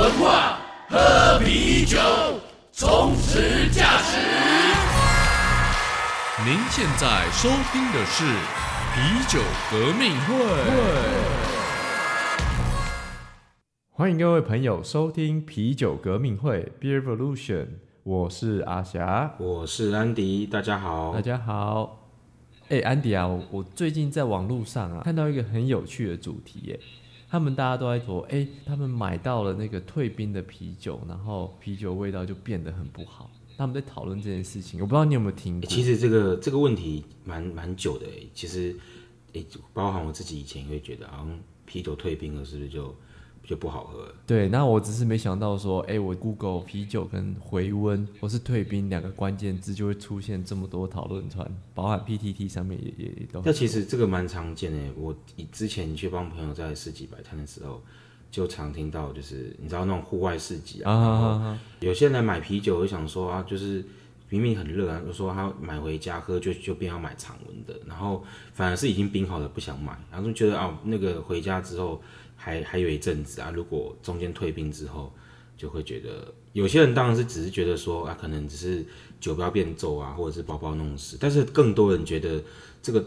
文化，喝啤酒，充实价值。您现在收听的是啤酒革命会。欢迎各位朋友收听啤酒革命会 Beer Revolution，我是阿霞，我是安迪，大家好。大家好。哎，安迪啊，我我最近在网络上啊看到一个很有趣的主题耶，他们大家都在说，哎，他们买到了那个退冰的啤酒，然后啤酒味道就变得很不好。他们在讨论这件事情，我不知道你有没有听过。其实这个这个问题蛮蛮久的，其实哎，包含我自己以前也会觉得，好像啤酒退冰了，是不是就？就不好喝。对，那我只是没想到说，哎，我 Google 啤酒跟回温或是退冰两个关键字，就会出现这么多讨论串，包含 PTT 上面也也都。那其实这个蛮常见的。我之前去帮朋友在市集摆摊的时候，就常听到，就是你知道那种户外市集啊，有些人买啤酒会想说啊，就是明明很热啊，就说他买回家喝就就变要买常温的，然后反而是已经冰好了不想买，然后就觉得啊，那个回家之后。还还有一阵子啊，如果中间退冰之后，就会觉得有些人当然是只是觉得说啊，可能只是酒标变皱啊，或者是包包弄湿，但是更多人觉得这个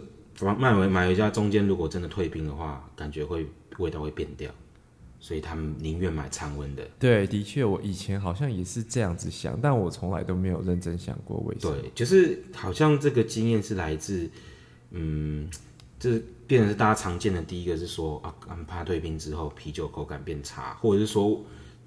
买回买回家中间如果真的退冰的话，感觉会味道会变掉，所以他们宁愿买常温的。对，的确，我以前好像也是这样子想，但我从来都没有认真想过为什么。对，就是好像这个经验是来自，嗯。是变成是大家常见的第一个是说啊，怕退冰之后啤酒口感变差，或者是说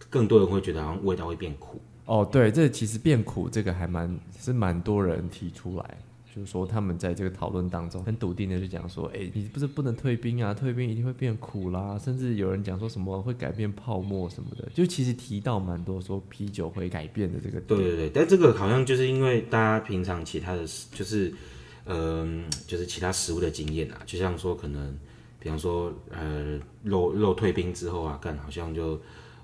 更多人会觉得好像味道会变苦。哦，对，这其实变苦这个还蛮是蛮多人提出来，就是说他们在这个讨论当中很笃定的就讲说，哎，你不是不能退兵啊，退兵一定会变苦啦，甚至有人讲说什么会改变泡沫什么的，就其实提到蛮多说啤酒会改变的这个。对对对，但这个好像就是因为大家平常其他的就是。嗯，就是其他食物的经验啊，就像说可能，比方说，呃，肉肉退冰之后啊，干好像就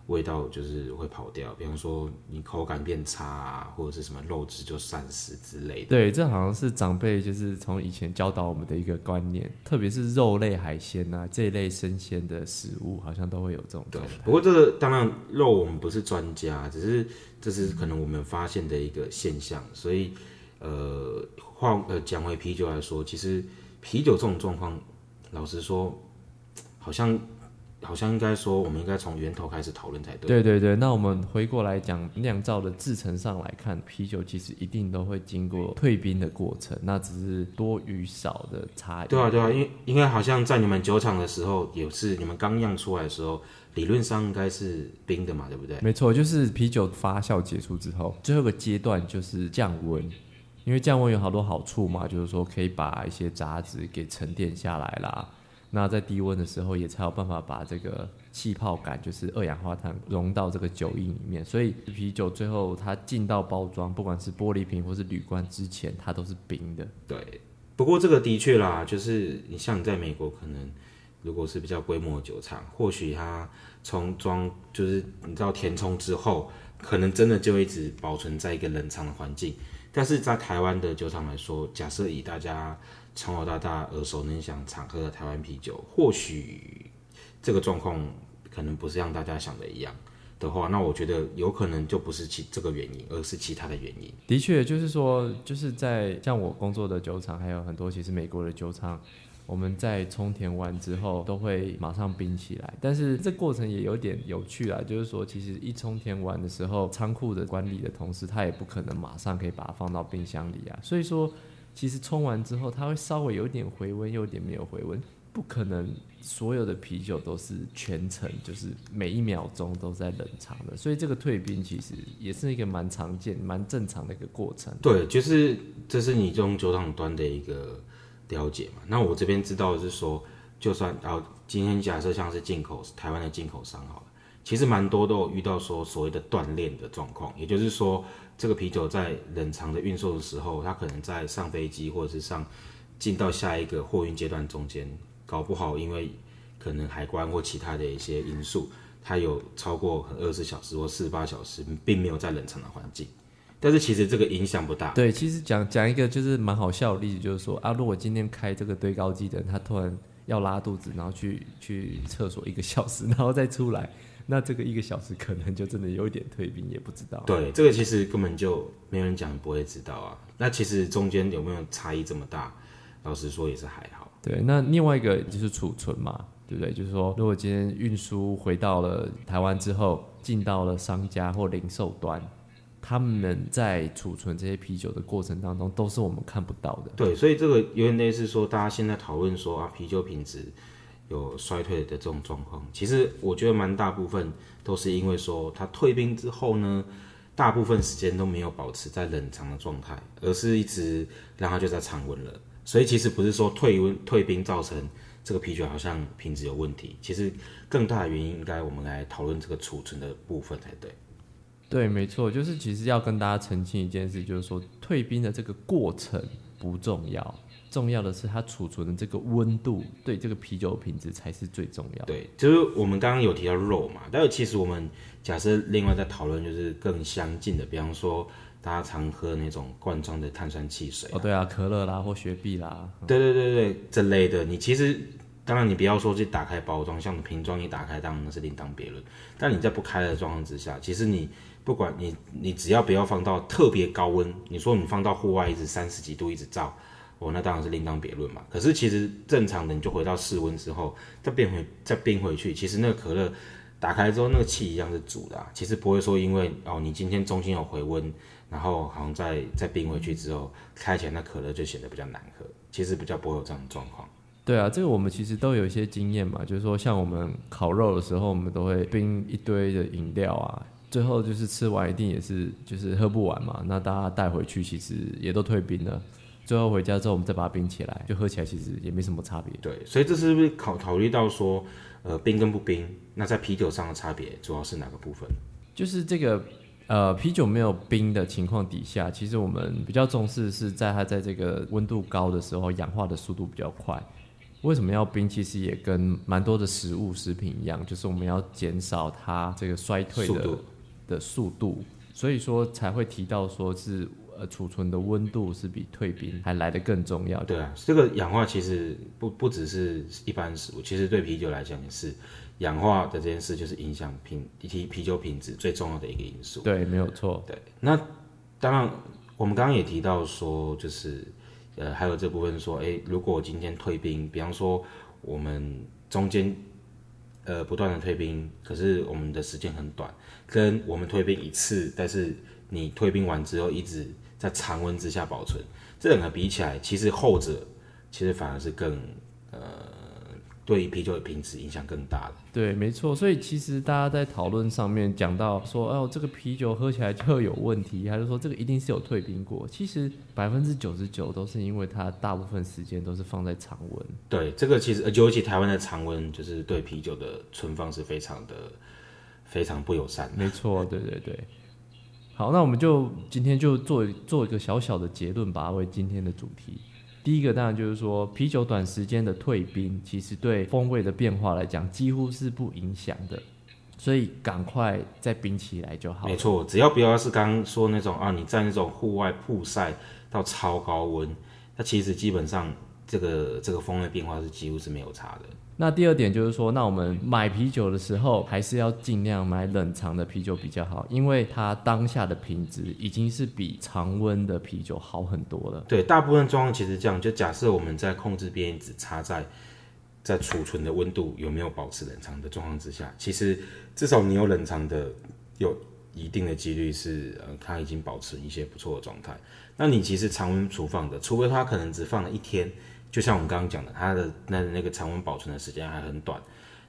味道就是会跑掉。比方说你口感变差啊，或者是什么肉质就散失之类的。对，这好像是长辈就是从以前教导我们的一个观念，特别是肉类海鲜啊这一类生鲜的食物，好像都会有这种。对，不过这个当然肉我们不是专家，只是这是可能我们发现的一个现象，所以。呃，话呃讲回啤酒来说，其实啤酒这种状况，老实说，好像好像应该说，我们应该从源头开始讨论才对。对对对，那我们回过来讲酿造的制成上来看，啤酒其实一定都会经过退冰的过程，那只是多与少的差异。对啊对啊，因为应该好像在你们酒厂的时候，也是你们刚酿出来的时候，理论上应该是冰的嘛，对不对？没错，就是啤酒发酵结束之后，最后一个阶段就是降温。因为降温有好多好处嘛，就是说可以把一些杂质给沉淀下来啦。那在低温的时候，也才有办法把这个气泡感，就是二氧化碳融到这个酒液里面。所以啤酒最后它进到包装，不管是玻璃瓶或是铝罐之前，它都是冰的。对，不过这个的确啦，就是你像你在美国，可能如果是比较规模的酒厂，或许它从装就是你知道填充之后，可能真的就一直保存在一个冷藏的环境。但是在台湾的酒厂来说，假设以大家从小到大耳熟能详常喝的台湾啤酒，或许这个状况可能不是像大家想的一样的话，那我觉得有可能就不是其这个原因，而是其他的原因。的确，就是说，就是在像我工作的酒厂，还有很多其实美国的酒厂。我们在充填完之后都会马上冰起来，但是这过程也有点有趣啊，就是说其实一充填完的时候，仓库的管理的同事他也不可能马上可以把它放到冰箱里啊，所以说其实冲完之后，它会稍微有点回温，又有点没有回温，不可能所有的啤酒都是全程就是每一秒钟都在冷藏的，所以这个退冰其实也是一个蛮常见、蛮正常的一个过程。对，就是这是你从酒厂端的一个。了解嘛？那我这边知道的是说，就算然后今天假设像是进口台湾的进口商好了，其实蛮多都有遇到说所谓的断链的状况，也就是说，这个啤酒在冷藏的运送的时候，它可能在上飞机或者是上进到下一个货运阶段中间，搞不好因为可能海关或其他的一些因素，它有超过二十四小时或四十八小时，并没有在冷藏的环境。但是其实这个影响不大。对，其实讲讲一个就是蛮好笑的例子，就是说啊，如果今天开这个堆高机的人，他突然要拉肚子，然后去去厕所一个小时，然后再出来，那这个一个小时可能就真的有一点退兵，也不知道。对，这个其实根本就没有人讲，不会知道啊。那其实中间有没有差异这么大？老实说也是还好。对，那另外一个就是储存嘛，对不对？就是说，如果今天运输回到了台湾之后，进到了商家或零售端，他们在储存这些啤酒的过程当中，都是我们看不到的。对，所以这个有点类似说，大家现在讨论说啊，啤酒品质有衰退的这种状况，其实我觉得蛮大部分都是因为说它退冰之后呢，大部分时间都没有保持在冷藏的状态，而是一直让它就在常温了。所以其实不是说退温退冰造成这个啤酒好像品质有问题，其实更大的原因应该我们来讨论这个储存的部分才对。对，没错，就是其实要跟大家澄清一件事，就是说退冰的这个过程不重要，重要的是它储存的这个温度，对这个啤酒品质才是最重要。对，就是我们刚刚有提到肉嘛，但是其实我们假设另外在讨论就是更相近的，比方说。大家常喝那种罐装的碳酸汽水哦，对啊，可乐啦或雪碧啦，对对对对，这类的，你其实当然你不要说去打开包装，像瓶装一打开，当然那是另当别论。但你在不开的状况之下，其实你不管你你只要不要放到特别高温，你说你放到户外一直三十几度一直照，哦，那当然是另当别论嘛。可是其实正常的你就回到室温之后，再变回再冰回去，其实那个可乐打开之后那个气一样是煮的，其实不会说因为哦你今天中心有回温。然后好像再再冰回去之后，开起来那可乐就显得比较难喝。其实比较不会有这样的状况。对啊，这个我们其实都有一些经验嘛，就是说像我们烤肉的时候，我们都会冰一堆的饮料啊，最后就是吃完一定也是就是喝不完嘛，那大家带回去其实也都退冰了。最后回家之后，我们再把它冰起来，就喝起来其实也没什么差别。对，所以这是不是考考虑到说，呃，冰跟不冰，那在啤酒上的差别主要是哪个部分？就是这个。呃，啤酒没有冰的情况底下，其实我们比较重视是在它在这个温度高的时候，氧化的速度比较快。为什么要冰？其实也跟蛮多的食物食品一样，就是我们要减少它这个衰退的的速度，所以说才会提到说是呃储存的温度是比退冰还来得更重要。对啊，这个氧化其实不不只是一般食物，其实对啤酒来讲也是。氧化的这件事就是影响品啤啤酒品质最重要的一个因素。对，没有错。对，那当然，我们刚刚也提到说，就是呃，还有这部分说，哎，如果我今天退冰，比方说我们中间呃不断的退冰，可是我们的时间很短，跟我们退冰一次，但是你退冰完之后一直在常温之下保存，这两个比起来，其实后者其实反而是更呃。对于啤酒的品质影响更大的。对，没错。所以其实大家在讨论上面讲到说，哦，这个啤酒喝起来就有问题，还是说这个一定是有退冰过？其实百分之九十九都是因为它大部分时间都是放在常温。对，这个其实尤其台湾的常温，就是对啤酒的存放是非常的非常不友善。没错，对对对。好，那我们就今天就做做一个小小的结论，吧为今天的主题。第一个当然就是说，啤酒短时间的退冰，其实对风味的变化来讲，几乎是不影响的，所以赶快再冰起来就好。没错，只要不要是刚刚说那种啊，你在那种户外曝晒到超高温，那其实基本上这个这个风味变化是几乎是没有差的。那第二点就是说，那我们买啤酒的时候，还是要尽量买冷藏的啤酒比较好，因为它当下的品质已经是比常温的啤酒好很多了。对，大部分状况其实这样，就假设我们在控制边只差在在储存的温度有没有保持冷藏的状况之下，其实至少你有冷藏的，有一定的几率是呃，它已经保持一些不错的状态。那你其实常温储放的，除非它可能只放了一天。就像我们刚刚讲的，它的那那个常温保存的时间还很短，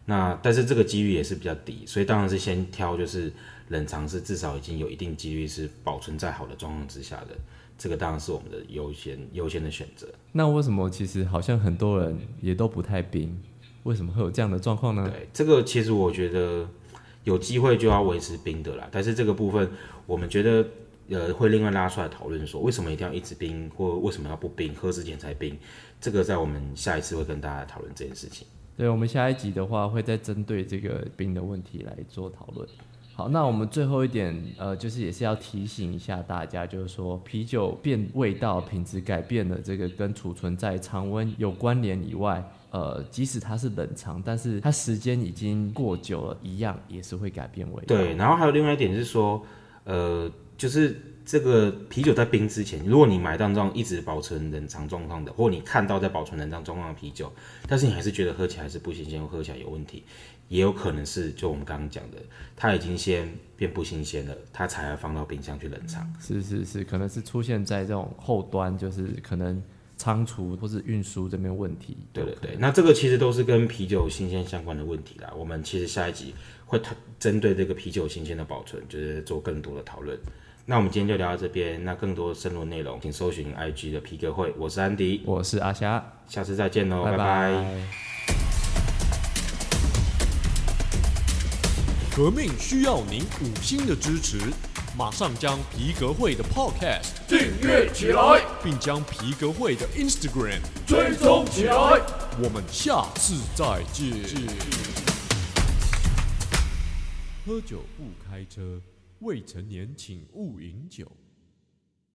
那但是这个几率也是比较低，所以当然是先挑就是冷藏是至少已经有一定几率是保存在好的状况之下的，这个当然是我们的优先优先的选择。那为什么其实好像很多人也都不太冰？为什么会有这样的状况呢？对，这个其实我觉得有机会就要维持冰的啦，但是这个部分我们觉得。呃，会另外拉出来讨论说，为什么一定要一直冰，或为什么要不冰，喝之前才冰？这个在我们下一次会跟大家讨论这件事情。对，我们下一集的话会再针对这个冰的问题来做讨论。好，那我们最后一点，呃，就是也是要提醒一下大家，就是说啤酒变味道、品质改变了，这个跟储存在常温有关联以外，呃，即使它是冷藏，但是它时间已经过久了，一样也是会改变味道。对，然后还有另外一点是说，呃，就是这个啤酒在冰之前，如果你买到这种一直保存冷藏状况的，或你看到在保存冷藏状况的啤酒，但是你还是觉得喝起来是不新鲜，或喝起来有问题。也有可能是，就我们刚刚讲的，它已经先变不新鲜了，它才要放到冰箱去冷藏。是是是，可能是出现在这种后端，就是可能仓储或是运输这边问题。对对对，那这个其实都是跟啤酒新鲜相关的问题啦。我们其实下一集会针对这个啤酒新鲜的保存，就是做更多的讨论。那我们今天就聊到这边，那更多深入内容，请搜寻 IG 的皮革会。我是安迪，我是阿霞，下次再见喽，拜拜。革命需要您五星的支持，马上将皮革会的 Podcast 订阅起来，并将皮革会的 Instagram 追踪起来。我们下次再见。喝酒不开车，未成年请勿饮酒。